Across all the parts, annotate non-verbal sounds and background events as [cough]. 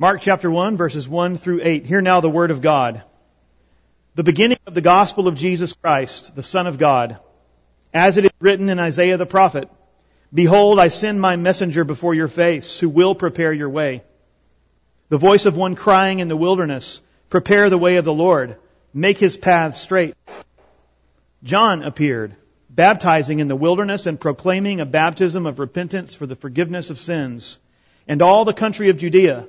Mark chapter 1 verses 1 through 8. Hear now the word of God. The beginning of the gospel of Jesus Christ, the Son of God. As it is written in Isaiah the prophet, Behold, I send my messenger before your face, who will prepare your way. The voice of one crying in the wilderness, Prepare the way of the Lord, make his paths straight. John appeared, baptizing in the wilderness and proclaiming a baptism of repentance for the forgiveness of sins. And all the country of Judea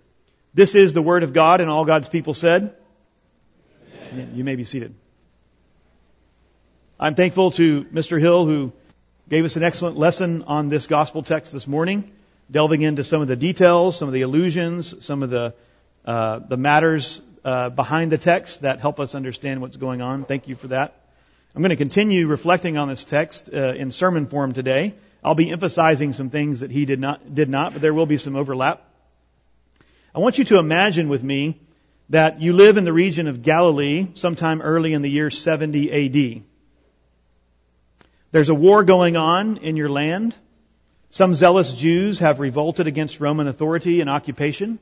This is the Word of God, and all God's people said, Amen. You may be seated. I'm thankful to Mr. Hill who gave us an excellent lesson on this gospel text this morning, delving into some of the details, some of the allusions, some of the uh, the matters uh, behind the text that help us understand what's going on. Thank you for that. I'm going to continue reflecting on this text uh, in sermon form today. I'll be emphasizing some things that he did not did not, but there will be some overlap. I want you to imagine with me that you live in the region of Galilee sometime early in the year 70 AD. There's a war going on in your land. Some zealous Jews have revolted against Roman authority and occupation.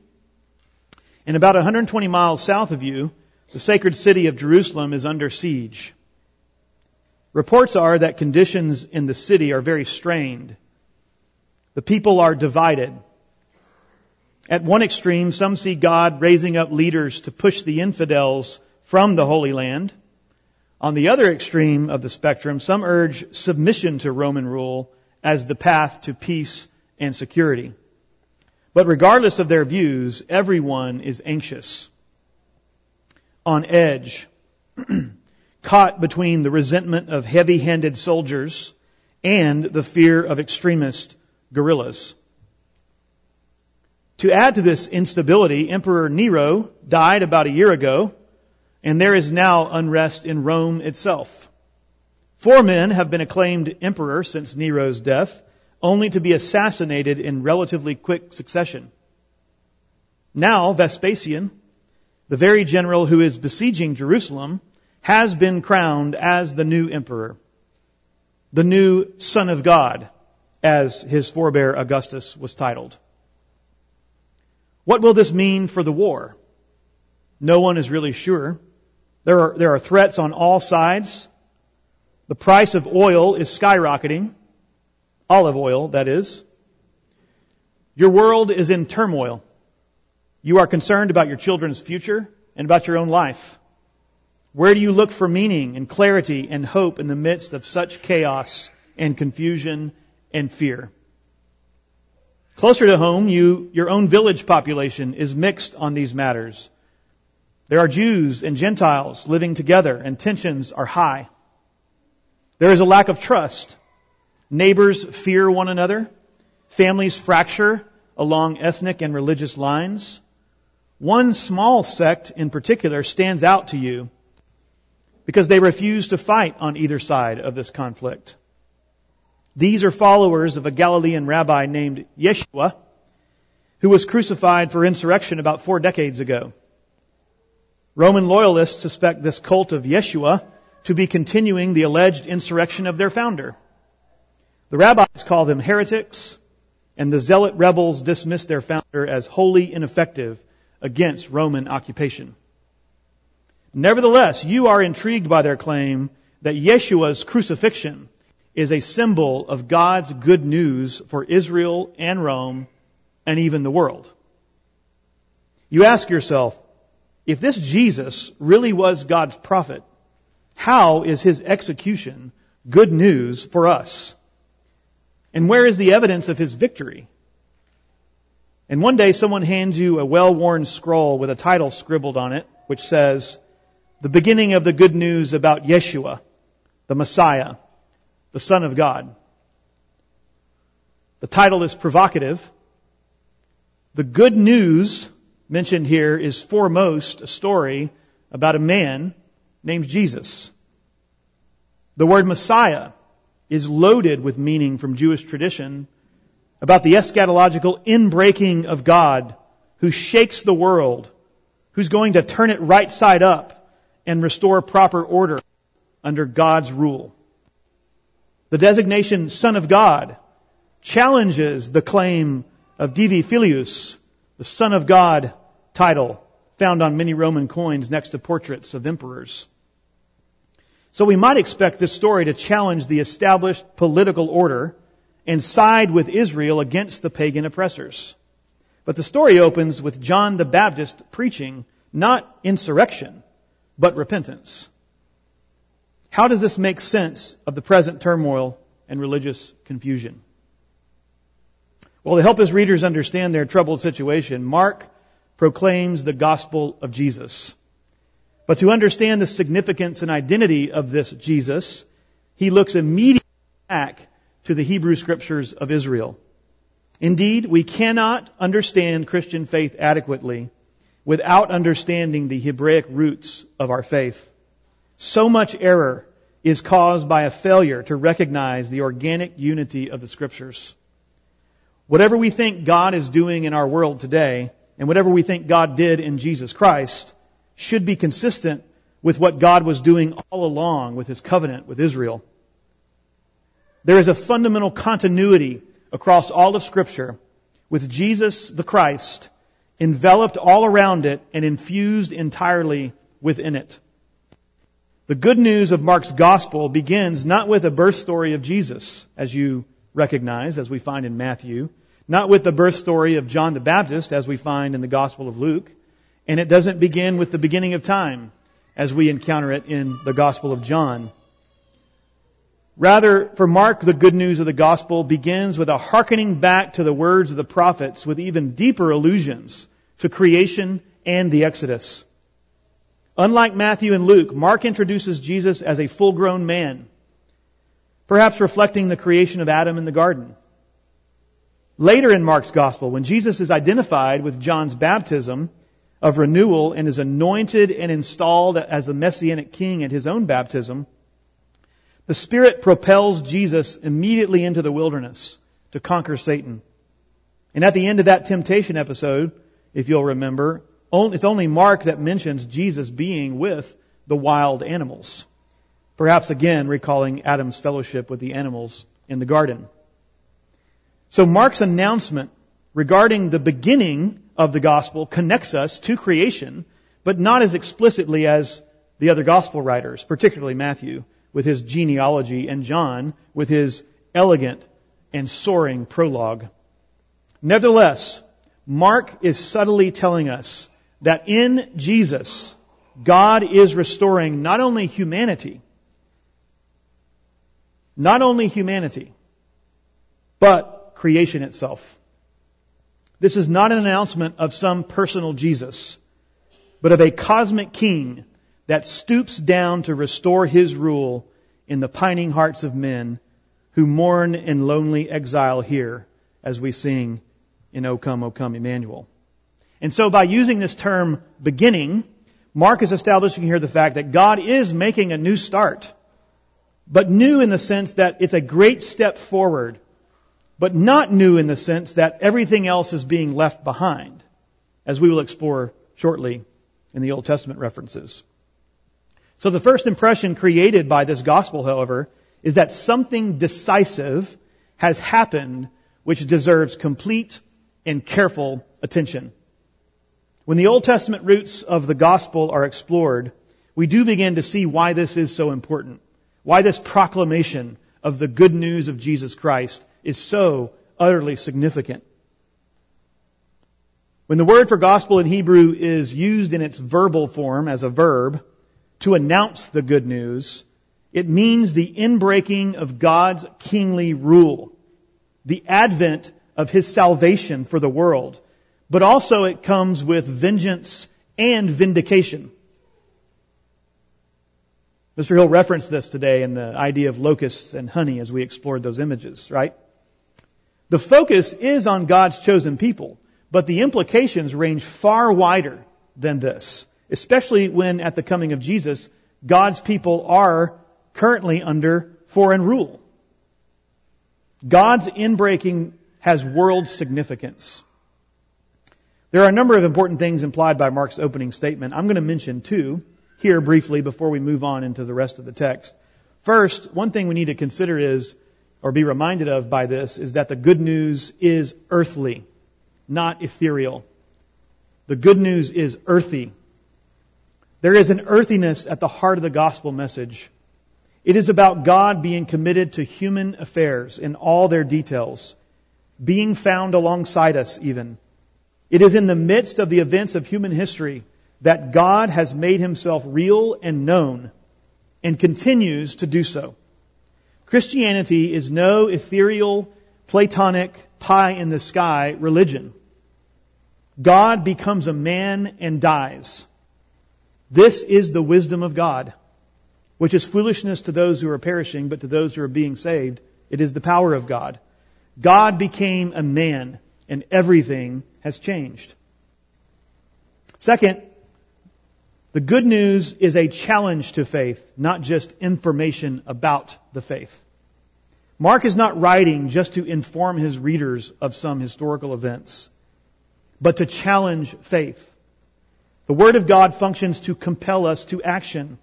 And about 120 miles south of you, the sacred city of Jerusalem is under siege. Reports are that conditions in the city are very strained. The people are divided. At one extreme, some see God raising up leaders to push the infidels from the Holy Land. On the other extreme of the spectrum, some urge submission to Roman rule as the path to peace and security. But regardless of their views, everyone is anxious, on edge, [clears throat] caught between the resentment of heavy-handed soldiers and the fear of extremist guerrillas. To add to this instability, Emperor Nero died about a year ago, and there is now unrest in Rome itself. Four men have been acclaimed emperor since Nero's death, only to be assassinated in relatively quick succession. Now, Vespasian, the very general who is besieging Jerusalem, has been crowned as the new emperor, the new son of God, as his forebear Augustus was titled. What will this mean for the war? No one is really sure. There are, there are threats on all sides. The price of oil is skyrocketing. Olive oil, that is. Your world is in turmoil. You are concerned about your children's future and about your own life. Where do you look for meaning and clarity and hope in the midst of such chaos and confusion and fear? Closer to home, you, your own village population is mixed on these matters. There are Jews and Gentiles living together and tensions are high. There is a lack of trust. Neighbors fear one another. Families fracture along ethnic and religious lines. One small sect in particular stands out to you because they refuse to fight on either side of this conflict. These are followers of a Galilean rabbi named Yeshua, who was crucified for insurrection about four decades ago. Roman loyalists suspect this cult of Yeshua to be continuing the alleged insurrection of their founder. The rabbis call them heretics, and the zealot rebels dismiss their founder as wholly ineffective against Roman occupation. Nevertheless, you are intrigued by their claim that Yeshua's crucifixion is a symbol of God's good news for Israel and Rome and even the world. You ask yourself, if this Jesus really was God's prophet, how is his execution good news for us? And where is the evidence of his victory? And one day someone hands you a well-worn scroll with a title scribbled on it, which says, the beginning of the good news about Yeshua, the Messiah, the Son of God. The title is provocative. The good news mentioned here is foremost a story about a man named Jesus. The word Messiah is loaded with meaning from Jewish tradition about the eschatological inbreaking of God who shakes the world, who's going to turn it right side up and restore proper order under God's rule. The designation Son of God challenges the claim of Divi Filius, the Son of God title found on many Roman coins next to portraits of emperors. So we might expect this story to challenge the established political order and side with Israel against the pagan oppressors. But the story opens with John the Baptist preaching not insurrection, but repentance. How does this make sense of the present turmoil and religious confusion? Well, to help his readers understand their troubled situation, Mark proclaims the gospel of Jesus. But to understand the significance and identity of this Jesus, he looks immediately back to the Hebrew scriptures of Israel. Indeed, we cannot understand Christian faith adequately without understanding the Hebraic roots of our faith. So much error is caused by a failure to recognize the organic unity of the scriptures. Whatever we think God is doing in our world today, and whatever we think God did in Jesus Christ, should be consistent with what God was doing all along with his covenant with Israel. There is a fundamental continuity across all of scripture with Jesus the Christ enveloped all around it and infused entirely within it. The good news of Mark's gospel begins not with a birth story of Jesus, as you recognize, as we find in Matthew, not with the birth story of John the Baptist, as we find in the gospel of Luke, and it doesn't begin with the beginning of time as we encounter it in the Gospel of John. Rather, for Mark, the good news of the gospel begins with a hearkening back to the words of the prophets with even deeper allusions to creation and the Exodus. Unlike Matthew and Luke, Mark introduces Jesus as a full grown man, perhaps reflecting the creation of Adam in the garden. Later in Mark's gospel, when Jesus is identified with John's baptism, of renewal and is anointed and installed as the messianic king at his own baptism, the Spirit propels Jesus immediately into the wilderness to conquer Satan. And at the end of that temptation episode, if you'll remember, it's only Mark that mentions Jesus being with the wild animals. Perhaps again recalling Adam's fellowship with the animals in the garden. So Mark's announcement regarding the beginning of the gospel connects us to creation, but not as explicitly as the other gospel writers, particularly Matthew with his genealogy and John with his elegant and soaring prologue. Nevertheless, Mark is subtly telling us that in Jesus, God is restoring not only humanity, not only humanity, but creation itself. This is not an announcement of some personal Jesus, but of a cosmic king that stoops down to restore his rule in the pining hearts of men who mourn in lonely exile here as we sing in O Come, O Come, Emmanuel. And so by using this term beginning, Mark is establishing here the fact that God is making a new start, but new in the sense that it's a great step forward but not new in the sense that everything else is being left behind, as we will explore shortly in the Old Testament references. So the first impression created by this gospel, however, is that something decisive has happened which deserves complete and careful attention. When the Old Testament roots of the gospel are explored, we do begin to see why this is so important. Why this proclamation of the good news of Jesus Christ is so utterly significant. When the word for gospel in Hebrew is used in its verbal form as a verb to announce the good news, it means the inbreaking of God's kingly rule, the advent of His salvation for the world, but also it comes with vengeance and vindication. Mr. Hill referenced this today in the idea of locusts and honey as we explored those images, right? The focus is on God's chosen people, But the implications range far wider than this, especially when at the coming of Jesus, God's people are currently under foreign rule. God's inbreaking has world significance. There are a number of important things implied by Mark's opening statement. I'm going to mention two here briefly before we move on into the rest of the text. First, one thing we need to consider is, or be reminded of by this, is that the good news is earthly, not ethereal. The good news is earthy. There is an earthiness at the heart of the gospel message. It is about God being committed to human affairs in all their details, being found alongside us even. It is in the midst of the events of human history that God has made himself real and known and continues to do so. Christianity is no ethereal, platonic, pie in the sky religion. God becomes a man and dies. This is the wisdom of God which is foolishness to those who are perishing, but to those who are being saved, it is the power of God. God became a man, and everything has changed. Second, the good news is a challenge to faith, not just information about the faith. Mark is not writing just to inform his readers of some historical events, but to challenge faith. The Word of God functions to compel us to action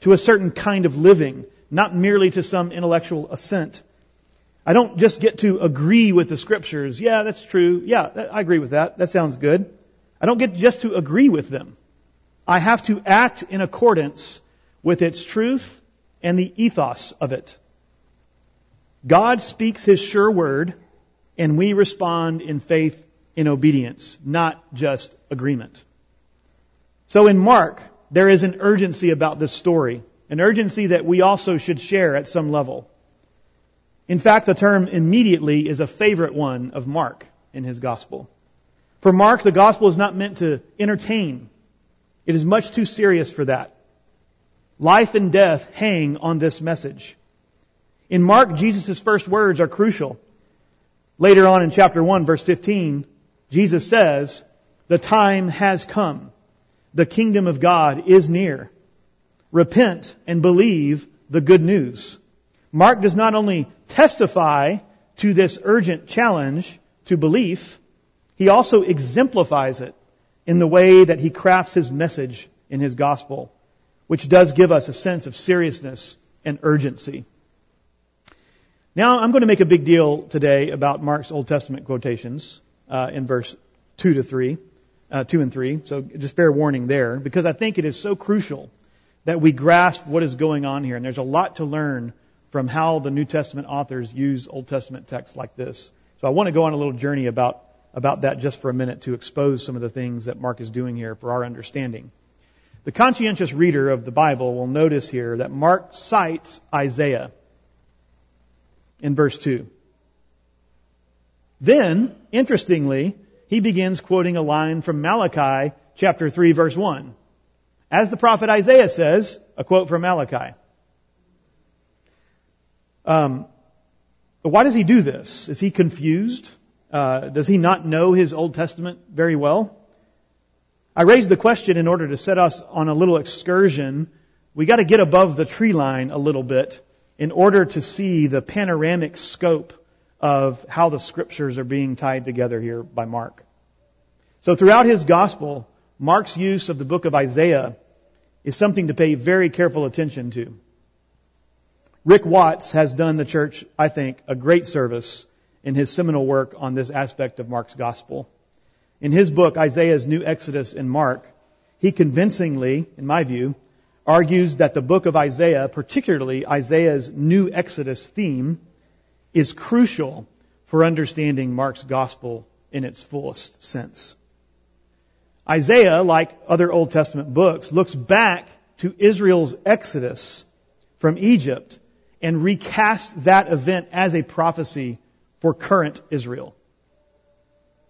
to a certain kind of living, not merely to some intellectual assent. I don't just get to agree with the scriptures. Yeah, that's true. Yeah, I agree with that. That sounds good. I don't get just to agree with them. I have to act in accordance with its truth and the ethos of it. God speaks His sure word, and we respond in faith in obedience, not just agreement. So in Mark, there is an urgency about this story, an urgency that we also should share at some level. In fact, the term immediately is a favorite one of Mark in his gospel. For Mark, the gospel is not meant to entertain. It is much too serious for that. Life and death hang on this message. In Mark, Jesus' first words are crucial. Later on in chapter 1, verse 15, Jesus says, The time has come the kingdom of God is near. Repent and believe the good news. Mark does not only testify to this urgent challenge to belief, he also exemplifies it in the way that he crafts his message in his gospel, which does give us a sense of seriousness and urgency. Now, I'm going to make a big deal today about Mark's Old Testament quotations uh, in verse 2 to 3 uh, 2 and 3. So just fair warning there, because I think it is so crucial that we grasp what is going on here. And there's a lot to learn from how the New Testament authors use Old Testament texts like this. So I want to go on a little journey about, about that just for a minute to expose some of the things that Mark is doing here for our understanding. The conscientious reader of the Bible will notice here that Mark cites Isaiah in verse 2. Then, interestingly, he begins quoting a line from Malachi chapter 3 verse 1. As the prophet Isaiah says, a quote from Malachi. Um, why does he do this? Is he confused? Uh, does he not know his Old Testament very well? I raised the question in order to set us on a little excursion. We got to get above the tree line a little bit in order to see the panoramic scope of how the scriptures are being tied together here by Mark. So throughout his gospel, Mark's use of the book of Isaiah is something to pay very careful attention to. Rikk Watts has done the church, I think, a great service in his seminal work on this aspect of Mark's gospel. In his book, Isaiah's New Exodus in Mark, he convincingly, in my view, argues that the book of Isaiah, particularly Isaiah's New Exodus theme, is crucial for understanding Mark's gospel in its fullest sense. Isaiah, like other Old Testament books, looks back to Israel's exodus from Egypt and recast that event as a prophecy for current Israel.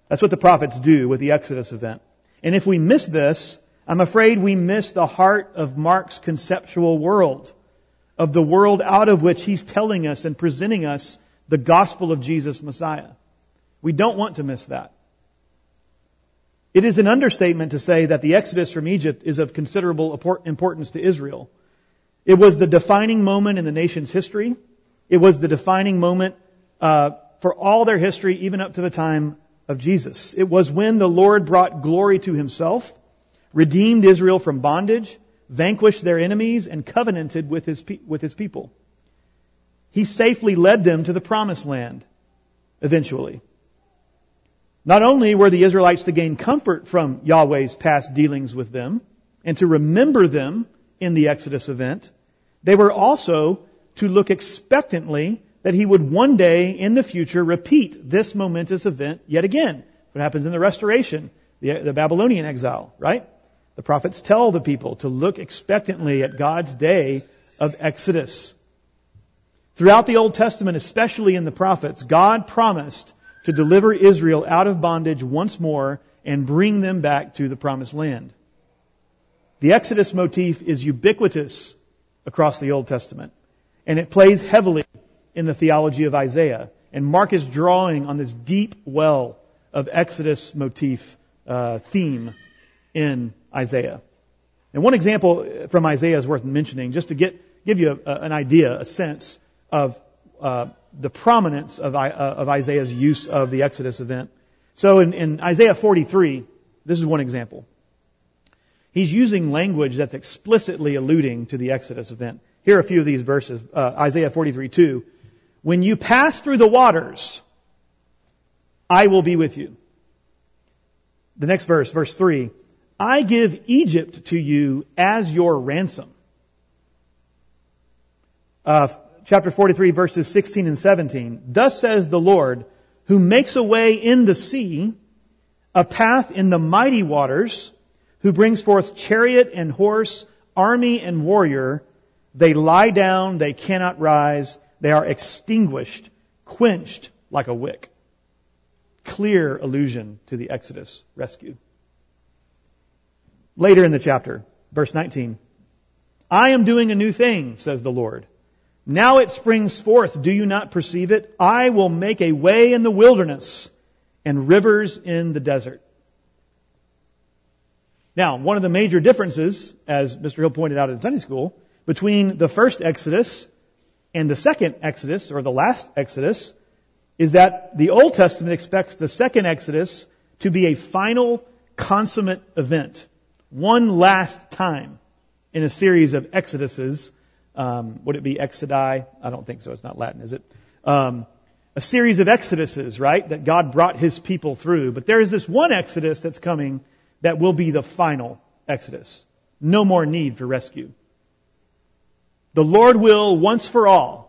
That's what the prophets do with the Exodus event. And if we miss this, I'm afraid we miss the heart of Mark's conceptual world, of the world out of which he's telling us and presenting us the gospel of Jesus Messiah. We don't want to miss that. It is an understatement to say that the exodus from Egypt is of considerable importance to Israel. It was the defining moment in the nation's history. It was the defining moment uh, for all their history, even up to the time of Jesus. It was when the Lord brought glory to himself, redeemed Israel from bondage, vanquished their enemies, and covenanted with his, with his people. He safely led them to the promised land, eventually. Not only were the Israelites to gain comfort from Yahweh's past dealings with them and to remember them in the Exodus event, they were also to look expectantly that he would one day in the future repeat this momentous event yet again. What happens in the restoration, the, the Babylonian exile, right? The prophets tell the people to look expectantly at God's day of Exodus. Throughout the Old Testament, especially in the prophets, God promised to deliver Israel out of bondage once more and bring them back to the promised land. The Exodus motif is ubiquitous across the Old Testament, and it plays heavily in the theology of Isaiah. And Mark is drawing on this deep well of Exodus motif uh, theme in Isaiah. And one example from Isaiah is worth mentioning, just to get give you a, an idea, a sense of uh, the prominence of, uh, of, Isaiah's use of the Exodus event. So in, in Isaiah 43, this is one example. He's using language that's explicitly alluding to the Exodus event. Here are a few of these verses. Uh, Isaiah 43, 2. When you pass through the waters, I will be with you. The next verse, verse 3. I give Egypt to you as your ransom. Uh, chapter 43 verses 16 and 17. Thus says the Lord, who makes a way in the sea, a path in the mighty waters, who brings forth chariot and horse, army and warrior. They lie down, they cannot rise, they are extinguished, quenched like a wick. Clear allusion to the Exodus rescue. Later in the chapter, verse 19. I am doing a new thing, says the Lord. Now it springs forth. Do you not perceive it? I will make a way in the wilderness and rivers in the desert. Now, one of the major differences, as Mr. Hill pointed out in Sunday school, between the first Exodus and the second Exodus, or the last Exodus, is that the Old Testament expects the second Exodus to be a final, consummate event. One last time in a series of Exoduses um, would it be Exodi? I don't think so. It's not Latin, is it? Um, a series of exoduses, right? That God brought His people through. But there is this one exodus that's coming that will be the final exodus. No more need for rescue. The Lord will, once for all,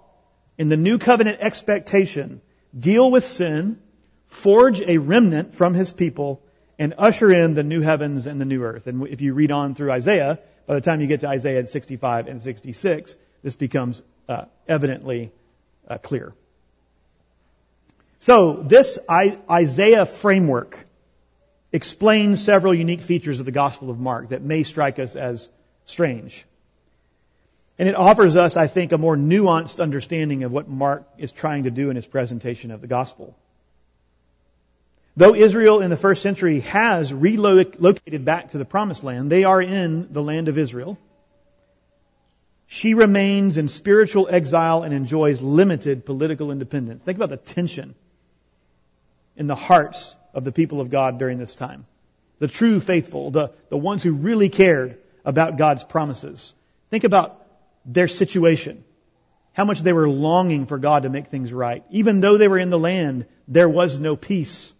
in the new covenant expectation, deal with sin, forge a remnant from His people, and usher in the new heavens and the new earth. And if you read on through Isaiah, by the time you get to Isaiah 65 and 66, this becomes uh, evidently uh, clear. So, this I- Isaiah framework explains several unique features of the Gospel of Mark that may strike us as strange. And it offers us, I think, a more nuanced understanding of what Mark is trying to do in his presentation of the Gospel. Though Israel in the first century has relocated back to the promised land, they are in the land of Israel. She remains in spiritual exile and enjoys limited political independence. Think about the tension in the hearts of the people of God during this time. The true faithful, the, the ones who really cared about God's promises. Think about their situation. How much they were longing for God to make things right. Even though they were in the land, there was no peace.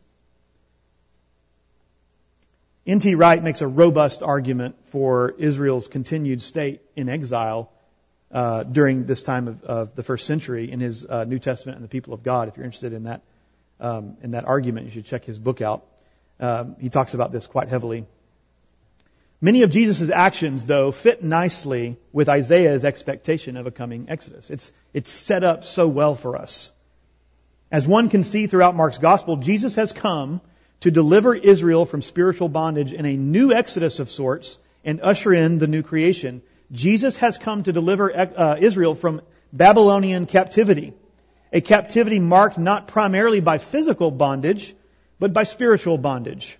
N.T. Wright makes a robust argument for Israel's continued state in exile uh, during this time of, of, the first century in his uh, New Testament and the people of God. If you're interested in that um, in that argument, you should check his book out. Um, he talks about this quite heavily. Many of Jesus' actions, though, fit nicely with Isaiah's expectation of a coming Exodus. It's, it's set up so well for us. As one can see throughout Mark's gospel, Jesus has come to deliver Israel from spiritual bondage in a new exodus of sorts and usher in the new creation. Jesus has come to deliver uh, Israel from Babylonian captivity, a captivity marked not primarily by physical bondage, but by spiritual bondage.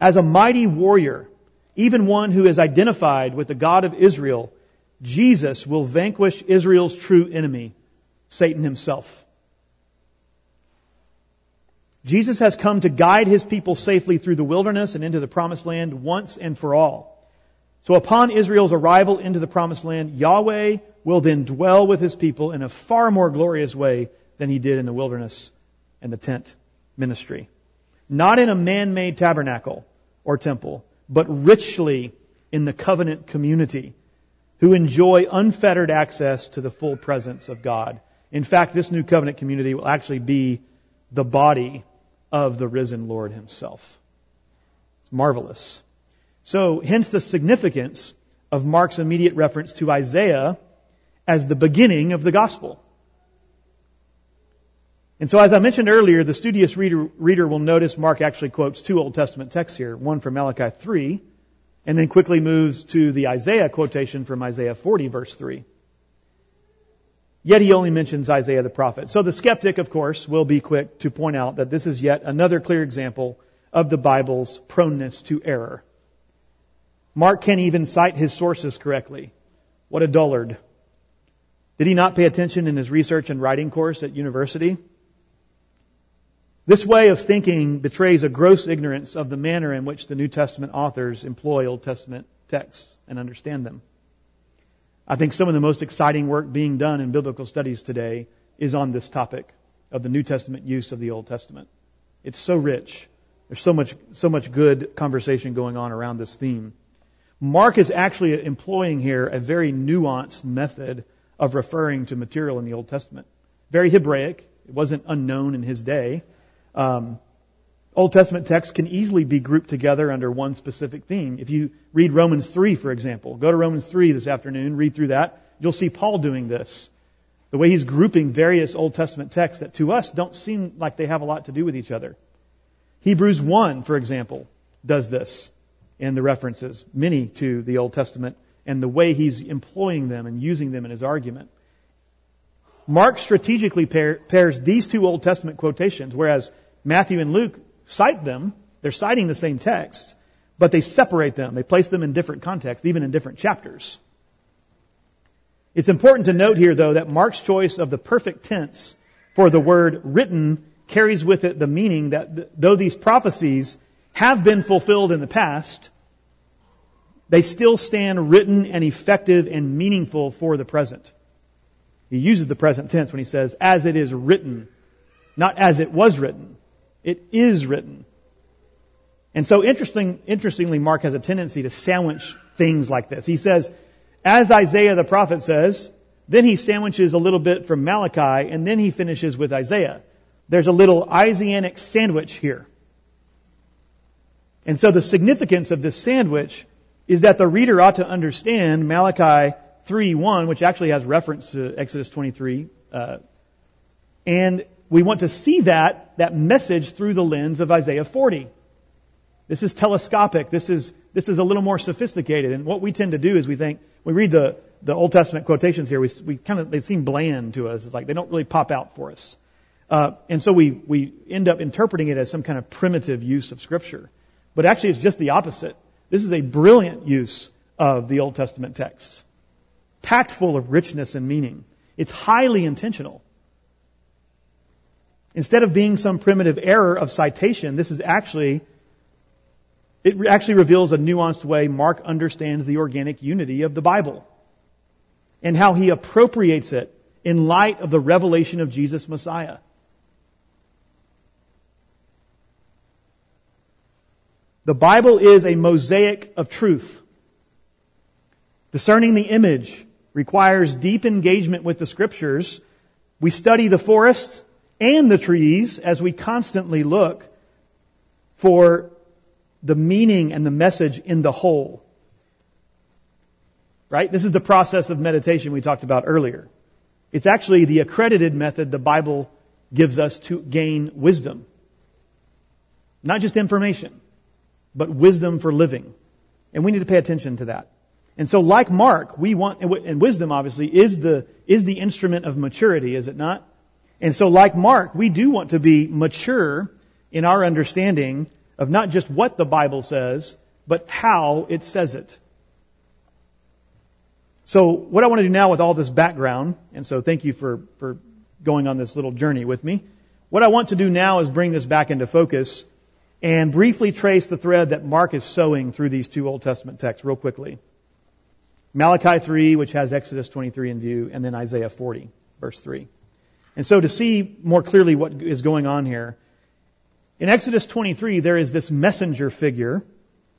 As a mighty warrior, even one who is identified with the God of Israel, Jesus will vanquish Israel's true enemy, Satan himself. Jesus has come to guide his people safely through the wilderness and into the promised land once and for all. So upon Israel's arrival into the promised land, Yahweh will then dwell with his people in a far more glorious way than he did in the wilderness and the tent ministry. Not in a man-made tabernacle or temple, but richly in the covenant community who enjoy unfettered access to the full presence of God. In fact, this new covenant community will actually be the body of the risen Lord himself. It's marvelous. So, hence the significance of Mark's immediate reference to Isaiah as the beginning of the gospel. And so, as I mentioned earlier, the studious reader, reader will notice Mark actually quotes two Old Testament texts here, one from Malachi 3, and then quickly moves to the Isaiah quotation from Isaiah 40, verse 3. Yet he only mentions Isaiah the prophet. So the skeptic, of course, will be quick to point out that this is yet another clear example of the Bible's proneness to error. Mark can't even cite his sources correctly. What a dullard. Did he not pay attention in his research and writing course at university? This way of thinking betrays a gross ignorance of the manner in which the New Testament authors employ Old Testament texts and understand them. I think some of the most exciting work being done in biblical studies today is on this topic of the New Testament use of the Old Testament. It's so rich. There's so much, so much good conversation going on around this theme. Mark is actually employing here a very nuanced method of referring to material in the Old Testament. Very Hebraic. It wasn't unknown in his day. Um, Old Testament texts can easily be grouped together under one specific theme. If you read Romans 3, for example, go to Romans 3 this afternoon, read through that, you'll see Paul doing this. The way he's grouping various Old Testament texts that to us don't seem like they have a lot to do with each other. Hebrews 1, for example, does this in the references, many to the Old Testament, and the way he's employing them and using them in his argument. Mark strategically pair, pairs these two Old Testament quotations, whereas Matthew and Luke cite them. They're citing the same text, but they separate them. They place them in different contexts, even in different chapters. It's important to note here, though, that Mark's choice of the perfect tense for the word written carries with it the meaning that though these prophecies have been fulfilled in the past, they still stand written and effective and meaningful for the present. He uses the present tense when he says, as it is written, not as it was written. It is written. And so interesting, interestingly, Mark has a tendency to sandwich things like this. He says, as Isaiah the prophet says, then he sandwiches a little bit from Malachi, and then he finishes with Isaiah. There's a little Isaianic sandwich here. And so the significance of this sandwich is that the reader ought to understand Malachi 3:1, which actually has reference to Exodus 23, uh, and we want to see that, that message through the lens of Isaiah 40. This is telescopic. This is, this is a little more sophisticated. And what we tend to do is we think, we read the, the Old Testament quotations here, we, we kind of, they seem bland to us. It's like they don't really pop out for us. Uh, and so we, we end up interpreting it as some kind of primitive use of Scripture. But actually it's just the opposite. This is a brilliant use of the Old Testament texts. Packed full of richness and meaning. It's highly intentional. Instead of being some primitive error of citation, this is actually, it actually reveals a nuanced way Mark understands the organic unity of the Bible and how he appropriates it in light of the revelation of Jesus Messiah. The Bible is a mosaic of truth. Discerning the image requires deep engagement with the scriptures. We study the forest and the trees as we constantly look for the meaning and the message in the whole. Right? This is the process of meditation we talked about earlier. It's actually the accredited method the Bible gives us to gain wisdom. Not just information, but wisdom for living. And we need to pay attention to that. And so like Mark, we want, and wisdom obviously is the, is the instrument of maturity, is it not? And so like Mark, we do want to be mature in our understanding of not just what the Bible says, but how it says it. So what I want to do now with all this background, and so thank you for, for going on this little journey with me. What I want to do now is bring this back into focus and briefly trace the thread that Mark is sowing through these two Old Testament texts real quickly. Malachi 3, which has Exodus 23 in view, and then Isaiah 40, verse 3. And so to see more clearly what is going on here, in Exodus 23, there is this messenger figure,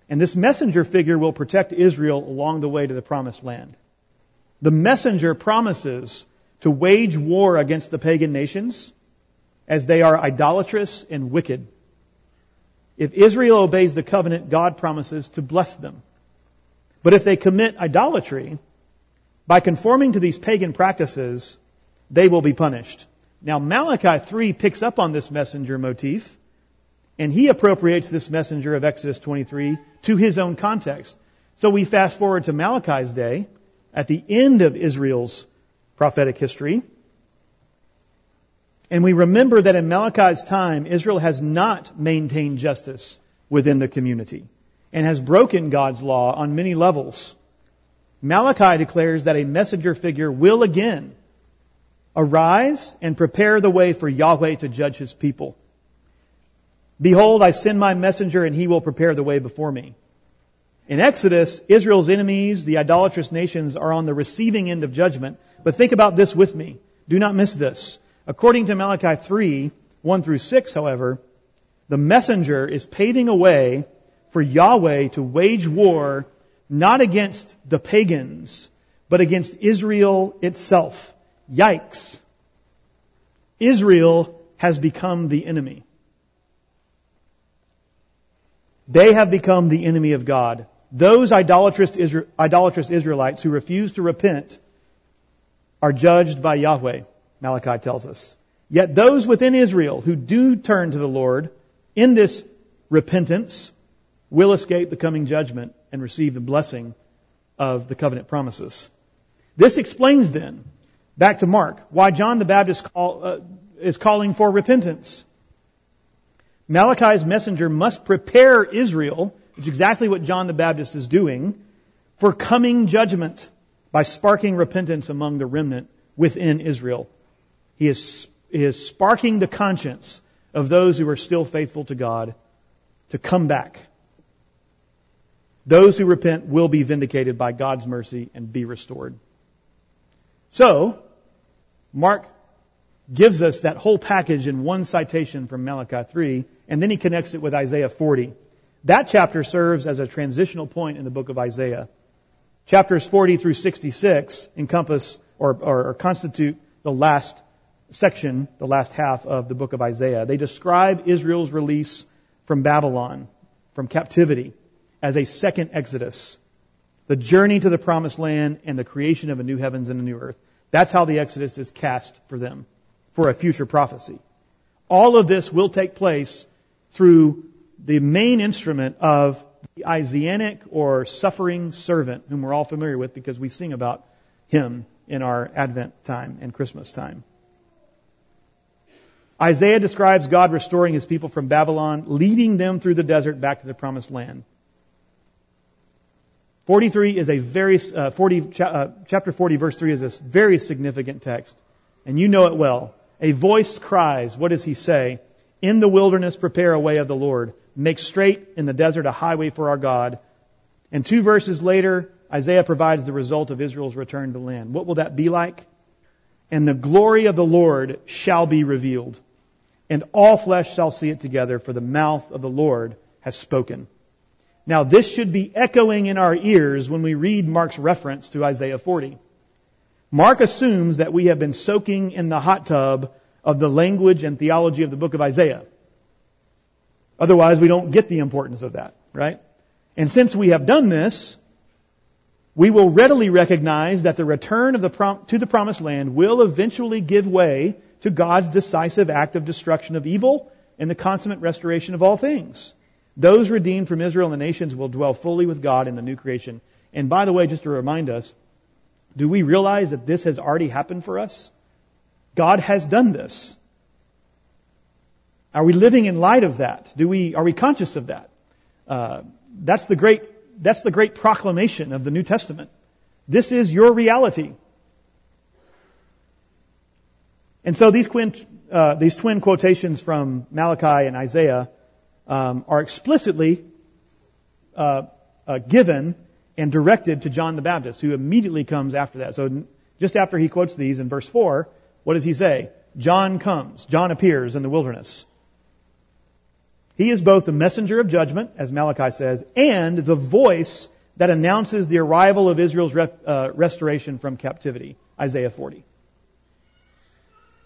and this messenger figure will protect Israel along the way to the promised land. The messenger promises to wage war against the pagan nations as they are idolatrous and wicked. If Israel obeys the covenant, God promises to bless them. But if they commit idolatry, by conforming to these pagan practices, they will be punished. Now Malachi 3 picks up on this messenger motif, and he appropriates this messenger of Exodus 23 to his own context. So we fast forward to Malachi's day, at the end of Israel's prophetic history. And we remember that in Malachi's time, Israel has not maintained justice within the community and has broken God's law on many levels. Malachi declares that a messenger figure will again arise and prepare the way for Yahweh to judge his people. Behold, I send my messenger and he will prepare the way before me. In Exodus, Israel's enemies, the idolatrous nations, are on the receiving end of judgment. But think about this with me. Do not miss this. According to Malachi 3, 1 through 6, however, the messenger is paving a way for Yahweh to wage war not against the pagans, but against Israel itself. Yikes. Israel has become the enemy. They have become the enemy of God. Those idolatrous, idolatrous Israelites who refuse to repent are judged by Yahweh, Malachi tells us. Yet those within Israel who do turn to the Lord in this repentance will escape the coming judgment and receive the blessing of the covenant promises. This explains then, back to Mark, why John the Baptist call, uh, is calling for repentance. Malachi's messenger must prepare Israel it's exactly what John the Baptist is doing for coming judgment by sparking repentance among the remnant within Israel. He is, he is sparking the conscience of those who are still faithful to God to come back. Those who repent will be vindicated by God's mercy and be restored. So, Mark gives us that whole package in one citation from Malachi 3, and then he connects it with Isaiah 40. That chapter serves as a transitional point in the book of Isaiah. Chapters 40 through 66 encompass or, or, or constitute the last section, the last half of the book of Isaiah. They describe Israel's release from Babylon, from captivity, as a second exodus. The journey to the promised land and the creation of a new heavens and a new earth. That's how the exodus is cast for them, for a future prophecy. All of this will take place through the main instrument of the Isaianic or suffering servant, whom we're all familiar with because we sing about him in our Advent time and Christmas time. Isaiah describes God restoring his people from Babylon, leading them through the desert back to the promised land. 43 is a very, uh, 40, uh, chapter 40 verse 3 is a very significant text. And you know it well. A voice cries, what does he say? In the wilderness prepare a way of the Lord make straight in the desert a highway for our God. And two verses later, Isaiah provides the result of Israel's return to land. What will that be like? And the glory of the Lord shall be revealed, and all flesh shall see it together, for the mouth of the Lord has spoken. Now this should be echoing in our ears when we read Mark's reference to Isaiah 40. Mark assumes that we have been soaking in the hot tub of the language and theology of the book of Isaiah. Otherwise, we don't get the importance of that, right? And since we have done this, we will readily recognize that the return of the prom- to the promised land will eventually give way to God's decisive act of destruction of evil and the consummate restoration of all things. Those redeemed from Israel and the nations will dwell fully with God in the new creation. And by the way, just to remind us, do we realize that this has already happened for us? God has done this. Are we living in light of that? Do we, are we conscious of that? Uh, that's the great, that's the great proclamation of the New Testament. This is your reality. And so these, twin, uh, these twin quotations from Malachi and Isaiah um, are explicitly uh, uh, given and directed to John the Baptist, who immediately comes after that. So just after he quotes these in verse 4, what does he say? John comes. John appears in the wilderness. He is both the messenger of judgment, as Malachi says, and the voice that announces the arrival of Israel's uh, restoration from captivity, Isaiah 40.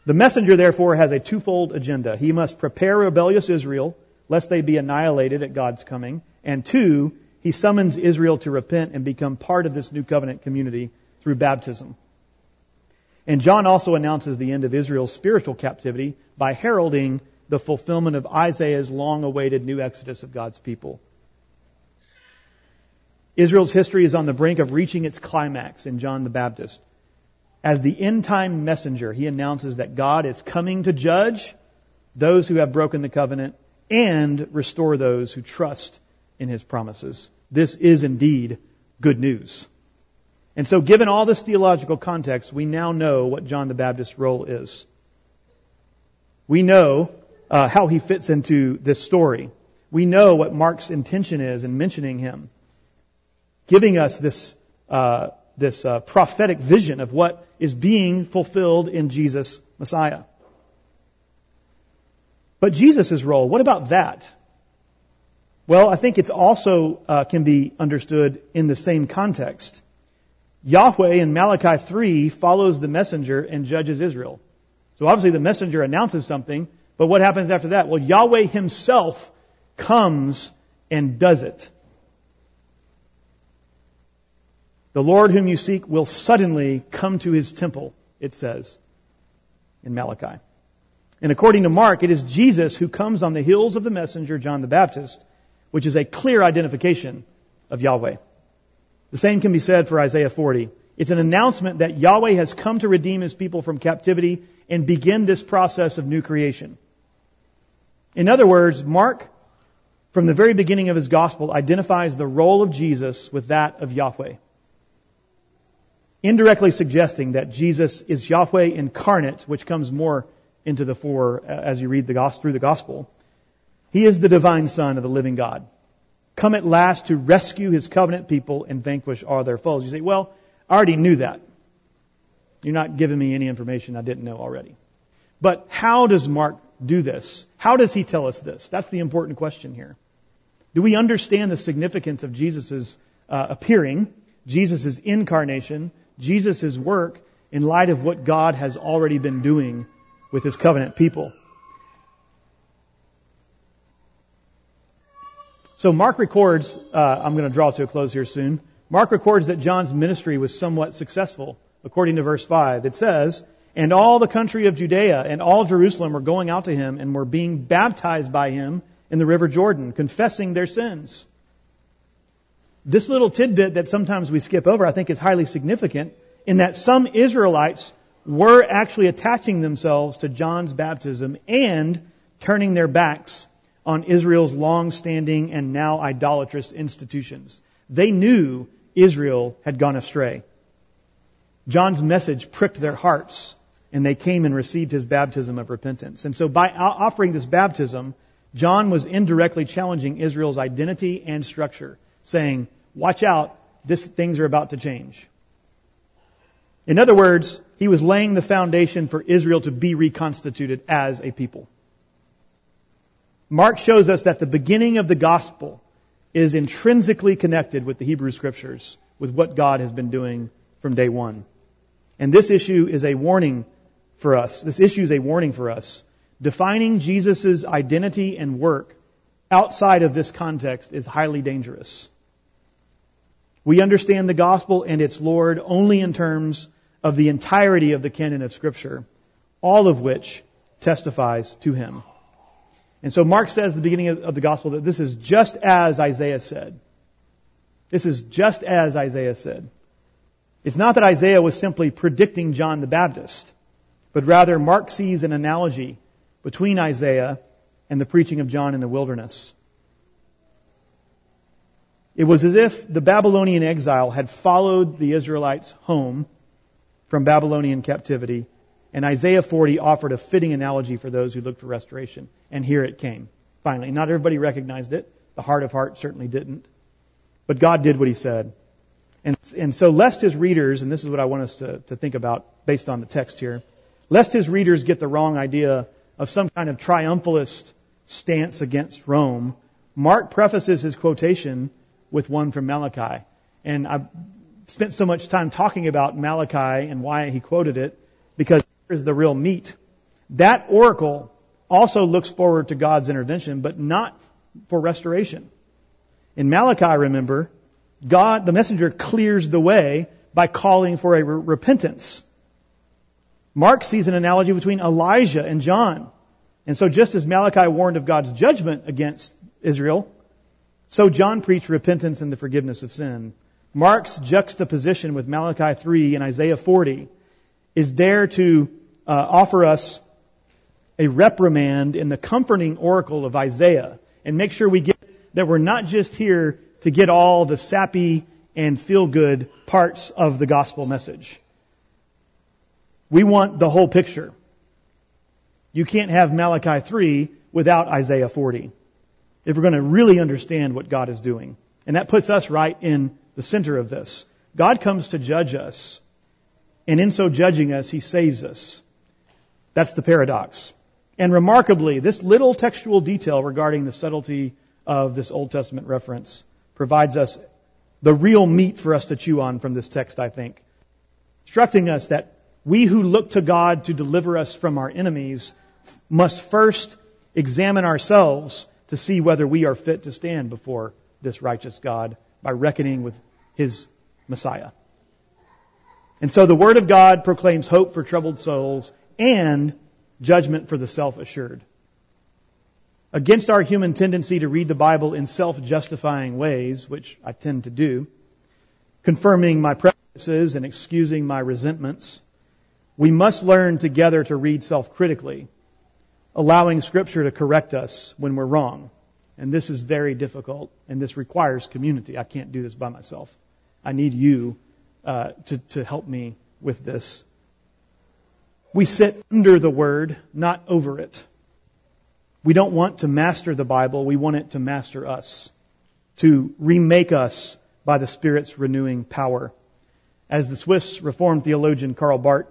The messenger, therefore, has a twofold agenda. He must prepare rebellious Israel, lest they be annihilated at God's coming. And two, he summons Israel to repent and become part of this new covenant community through baptism. And John also announces the end of Israel's spiritual captivity by heralding the fulfillment of Isaiah's long awaited new exodus of God's people. Israel's history is on the brink of reaching its climax in John the Baptist. As the end time messenger, he announces that God is coming to judge those who have broken the covenant and restore those who trust in his promises. This is indeed good news. And so, given all this theological context, we now know what John the Baptist's role is. We know uh, how he fits into this story. We know what Mark's intention is in mentioning him, giving us this uh, this uh, prophetic vision of what is being fulfilled in Jesus Messiah. But Jesus' role, what about that? Well, I think it's also uh, can be understood in the same context. Yahweh in Malachi 3 follows the messenger and judges Israel. So obviously the messenger announces something, but what happens after that? Well, Yahweh himself comes and does it. The Lord whom you seek will suddenly come to his temple, it says in Malachi. And according to Mark, it is Jesus who comes on the heels of the messenger, John the Baptist, which is a clear identification of Yahweh. The same can be said for Isaiah 40. It's an announcement that Yahweh has come to redeem his people from captivity and begin this process of new creation. In other words, Mark, from the very beginning of his gospel, identifies the role of Jesus with that of Yahweh indirectly suggesting that Jesus is Yahweh incarnate, which comes more into the fore as you read the gospel, through the gospel. He is the divine son of the living God, come at last to rescue his covenant people and vanquish all their foes. You say, well, I already knew that. You're not giving me any information I didn't know already. But how does Mark do this? How does he tell us this? That's the important question here. Do we understand the significance of Jesus' uh, appearing, Jesus' incarnation, Jesus' work in light of what God has already been doing with his covenant people. So Mark records, uh, I'm going to draw to a close here soon. Mark records that John's ministry was somewhat successful, according to verse 5. It says, And all the country of Judea and all Jerusalem were going out to him and were being baptized by him in the river Jordan, confessing their sins. This little tidbit that sometimes we skip over, I think is highly significant in that some Israelites were actually attaching themselves to John's baptism and turning their backs on Israel's long-standing and now idolatrous institutions. They knew Israel had gone astray. John's message pricked their hearts and they came and received his baptism of repentance. And so by offering this baptism, John was indirectly challenging Israel's identity and structure saying, watch out, this, things are about to change. In other words, he was laying the foundation for Israel to be reconstituted as a people. Mark shows us that the beginning of the gospel is intrinsically connected with the Hebrew scriptures, with what God has been doing from day one. And this issue is a warning for us. This issue is a warning for us. Defining Jesus' identity and work outside of this context is highly dangerous. We understand the gospel and its Lord only in terms of the entirety of the canon of Scripture, all of which testifies to him. And so Mark says at the beginning of the gospel that this is just as Isaiah said. This is just as Isaiah said. It's not that Isaiah was simply predicting John the Baptist, but rather Mark sees an analogy between Isaiah and the preaching of John in the wilderness. It was as if the Babylonian exile had followed the Israelites home from Babylonian captivity, and Isaiah 40 offered a fitting analogy for those who looked for restoration. And here it came, finally. Not everybody recognized it. The heart of heart certainly didn't. But God did what He said. And, and so, lest His readers, and this is what I want us to, to think about based on the text here, lest His readers get the wrong idea of some kind of triumphalist stance against Rome, Mark prefaces his quotation with one from Malachi. And I've spent so much time talking about Malachi and why he quoted it because here's the real meat. That oracle also looks forward to God's intervention, but not for restoration. In Malachi, remember, God, the messenger clears the way by calling for a repentance. Mark sees an analogy between Elijah and John. And so just as Malachi warned of God's judgment against Israel, so John preached repentance and the forgiveness of sin. Mark's juxtaposition with Malachi 3 and Isaiah 40 is there to uh, offer us a reprimand in the comforting oracle of Isaiah and make sure we get that we're not just here to get all the sappy and feel good parts of the gospel message. We want the whole picture. You can't have Malachi 3 without Isaiah 40 if we're going to really understand what God is doing. And that puts us right in the center of this. God comes to judge us, and in so judging us, He saves us. That's the paradox. And remarkably, this little textual detail regarding the subtlety of this Old Testament reference provides us the real meat for us to chew on from this text, I think. Instructing us that we who look to God to deliver us from our enemies must first examine ourselves to see whether we are fit to stand before this righteous God by reckoning with his Messiah. And so the Word of God proclaims hope for troubled souls and judgment for the self-assured. Against our human tendency to read the Bible in self-justifying ways, which I tend to do, confirming my prejudices and excusing my resentments, we must learn together to read self-critically allowing Scripture to correct us when we're wrong. And this is very difficult, and this requires community. I can't do this by myself. I need you uh, to, to help me with this. We sit under the Word, not over it. We don't want to master the Bible, we want it to master us, to remake us by the Spirit's renewing power. As the Swiss Reformed theologian Karl Barth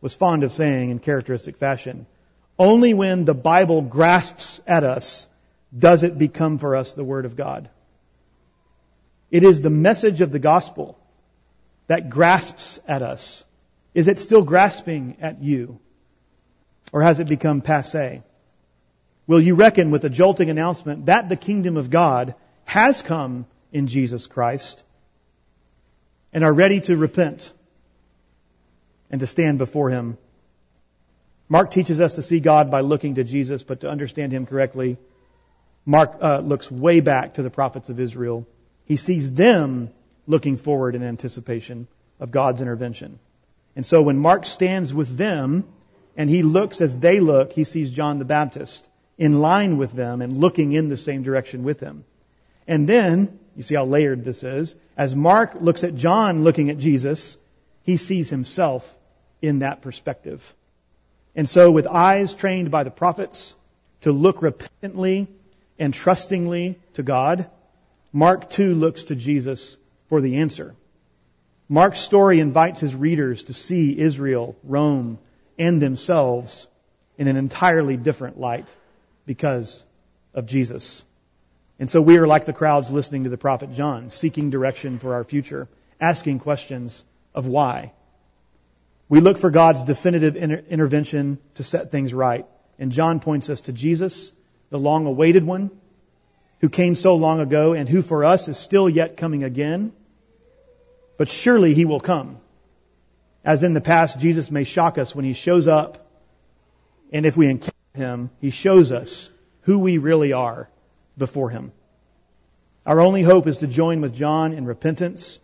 was fond of saying in characteristic fashion, only when the Bible grasps at us does it become for us the Word of God. It is the message of the gospel that grasps at us. Is it still grasping at you? Or has it become passe? Will you reckon with the jolting announcement that the kingdom of God has come in Jesus Christ and are ready to repent and to stand before Him Mark teaches us to see God by looking to Jesus, but to understand Him correctly, Mark uh, looks way back to the prophets of Israel. He sees them looking forward in anticipation of God's intervention. And so when Mark stands with them and he looks as they look, he sees John the Baptist in line with them and looking in the same direction with him. And then, you see how layered this is, as Mark looks at John looking at Jesus, he sees himself in that perspective. And so, with eyes trained by the prophets to look repentantly and trustingly to God, Mark too looks to Jesus for the answer. Mark's story invites his readers to see Israel, Rome, and themselves in an entirely different light because of Jesus. And so we are like the crowds listening to the prophet John, seeking direction for our future, asking questions of why. We look for God's definitive inter- intervention to set things right. And John points us to Jesus, the long awaited one, who came so long ago and who for us is still yet coming again. But surely he will come. As in the past, Jesus may shock us when he shows up. And if we encounter him, he shows us who we really are before him. Our only hope is to join with John in repentance,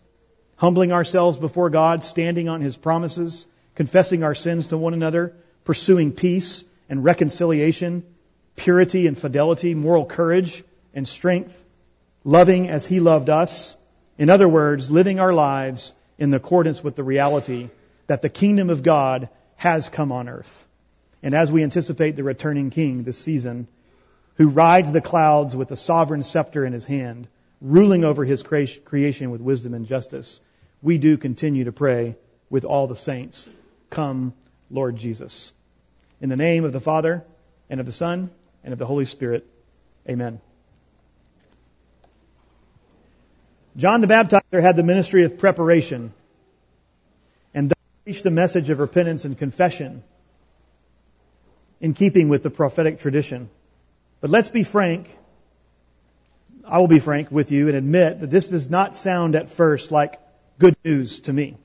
humbling ourselves before God, standing on his promises, confessing our sins to one another, pursuing peace and reconciliation, purity and fidelity, moral courage and strength, loving as He loved us. In other words, living our lives in accordance with the reality that the kingdom of God has come on earth. And as we anticipate the returning king this season, who rides the clouds with a sovereign scepter in his hand, ruling over his creation with wisdom and justice, we do continue to pray with all the saints, Come, Lord Jesus. In the name of the Father, and of the Son, and of the Holy Spirit. Amen. John the Baptizer had the ministry of preparation and preached the message of repentance and confession in keeping with the prophetic tradition. But let's be frank. I will be frank with you and admit that this does not sound at first like good news to me.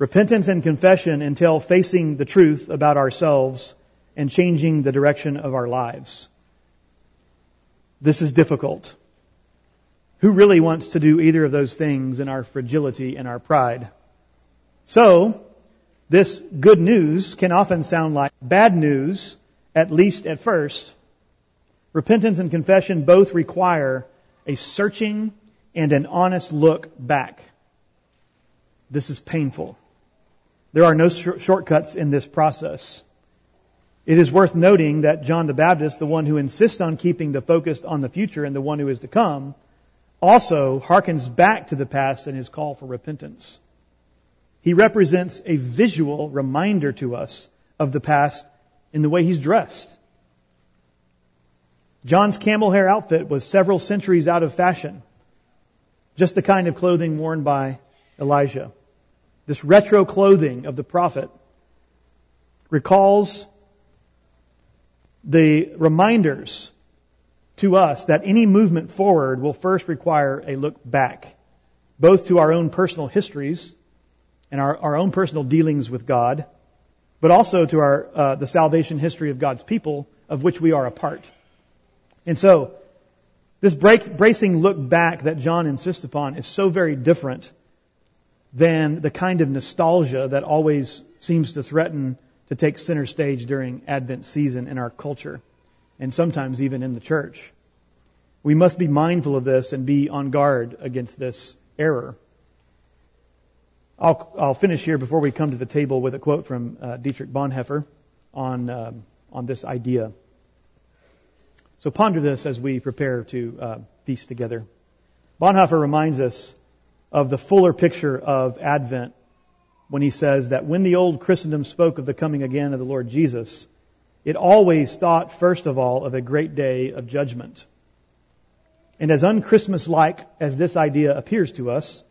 Repentance and confession entail facing the truth about ourselves and changing the direction of our lives. This is difficult. Who really wants to do either of those things in our fragility and our pride? So, this good news can often sound like bad news, at least at first. Repentance and confession both require a searching and an honest look back. This is painful. There are no sh- shortcuts in this process. It is worth noting that John the Baptist, the one who insists on keeping the focus on the future and the one who is to come, also harkens back to the past in his call for repentance. He represents a visual reminder to us of the past in the way he's dressed. John's camel hair outfit was several centuries out of fashion, just the kind of clothing worn by Elijah. This retro clothing of the prophet recalls the reminders to us that any movement forward will first require a look back, both to our own personal histories and our, our own personal dealings with God, but also to our uh, the salvation history of God's people, of which we are a part. And so, this break, bracing look back that John insists upon is so very different than the kind of nostalgia that always seems to threaten to take center stage during Advent season in our culture, and sometimes even in the church. We must be mindful of this and be on guard against this error. I'll, I'll finish here before we come to the table with a quote from uh, Dietrich Bonhoeffer on, uh, on this idea. So ponder this as we prepare to uh, feast together. Bonhoeffer reminds us of the fuller picture of Advent when he says that when the old Christendom spoke of the coming again of the Lord Jesus, it always thought first of all of a great day of judgment. And as unchristmas-like as this idea appears to us,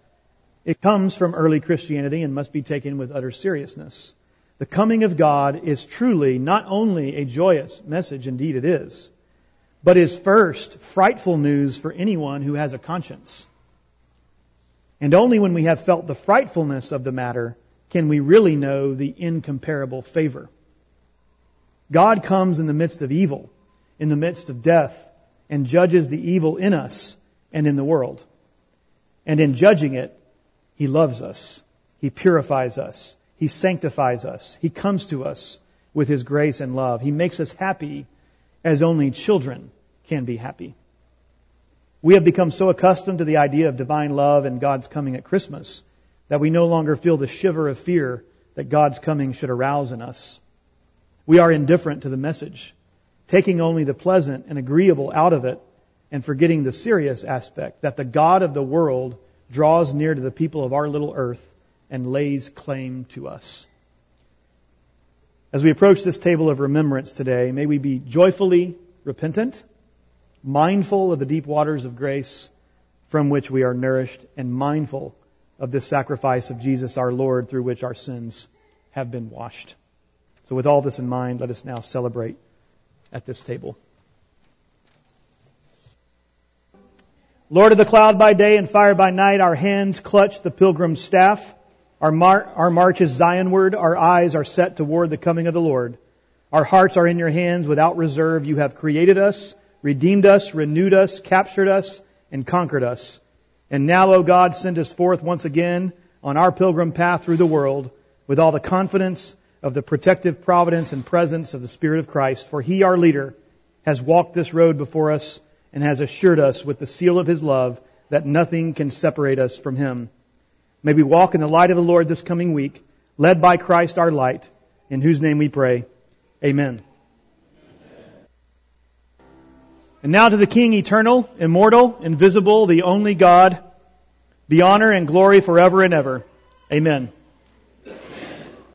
it comes from early Christianity and must be taken with utter seriousness. The coming of God is truly not only a joyous message, indeed it is, but is first frightful news for anyone who has a conscience. And only when we have felt the frightfulness of the matter can we really know the incomparable favor. God comes in the midst of evil, in the midst of death, and judges the evil in us and in the world. And in judging it, He loves us. He purifies us. He sanctifies us. He comes to us with His grace and love. He makes us happy as only children can be happy. We have become so accustomed to the idea of divine love and God's coming at Christmas that we no longer feel the shiver of fear that God's coming should arouse in us. We are indifferent to the message, taking only the pleasant and agreeable out of it and forgetting the serious aspect that the God of the world draws near to the people of our little earth and lays claim to us. As we approach this table of remembrance today, may we be joyfully repentant, mindful of the deep waters of grace from which we are nourished, and mindful of this sacrifice of Jesus our Lord through which our sins have been washed. So with all this in mind, let us now celebrate at this table. Lord of the cloud by day and fire by night, our hands clutch the pilgrim's staff. Our, mar- our march is Zionward. Our eyes are set toward the coming of the Lord. Our hearts are in your hands without reserve. You have created us, redeemed us, renewed us, captured us, and conquered us. And now, O God, send us forth once again on our pilgrim path through the world with all the confidence of the protective providence and presence of the Spirit of Christ, for He, our leader, has walked this road before us and has assured us with the seal of His love that nothing can separate us from Him. May we walk in the light of the Lord this coming week, led by Christ our light, in whose name we pray. Amen. And now to the King, eternal, immortal, invisible, the only God, be honor and glory forever and ever. Amen.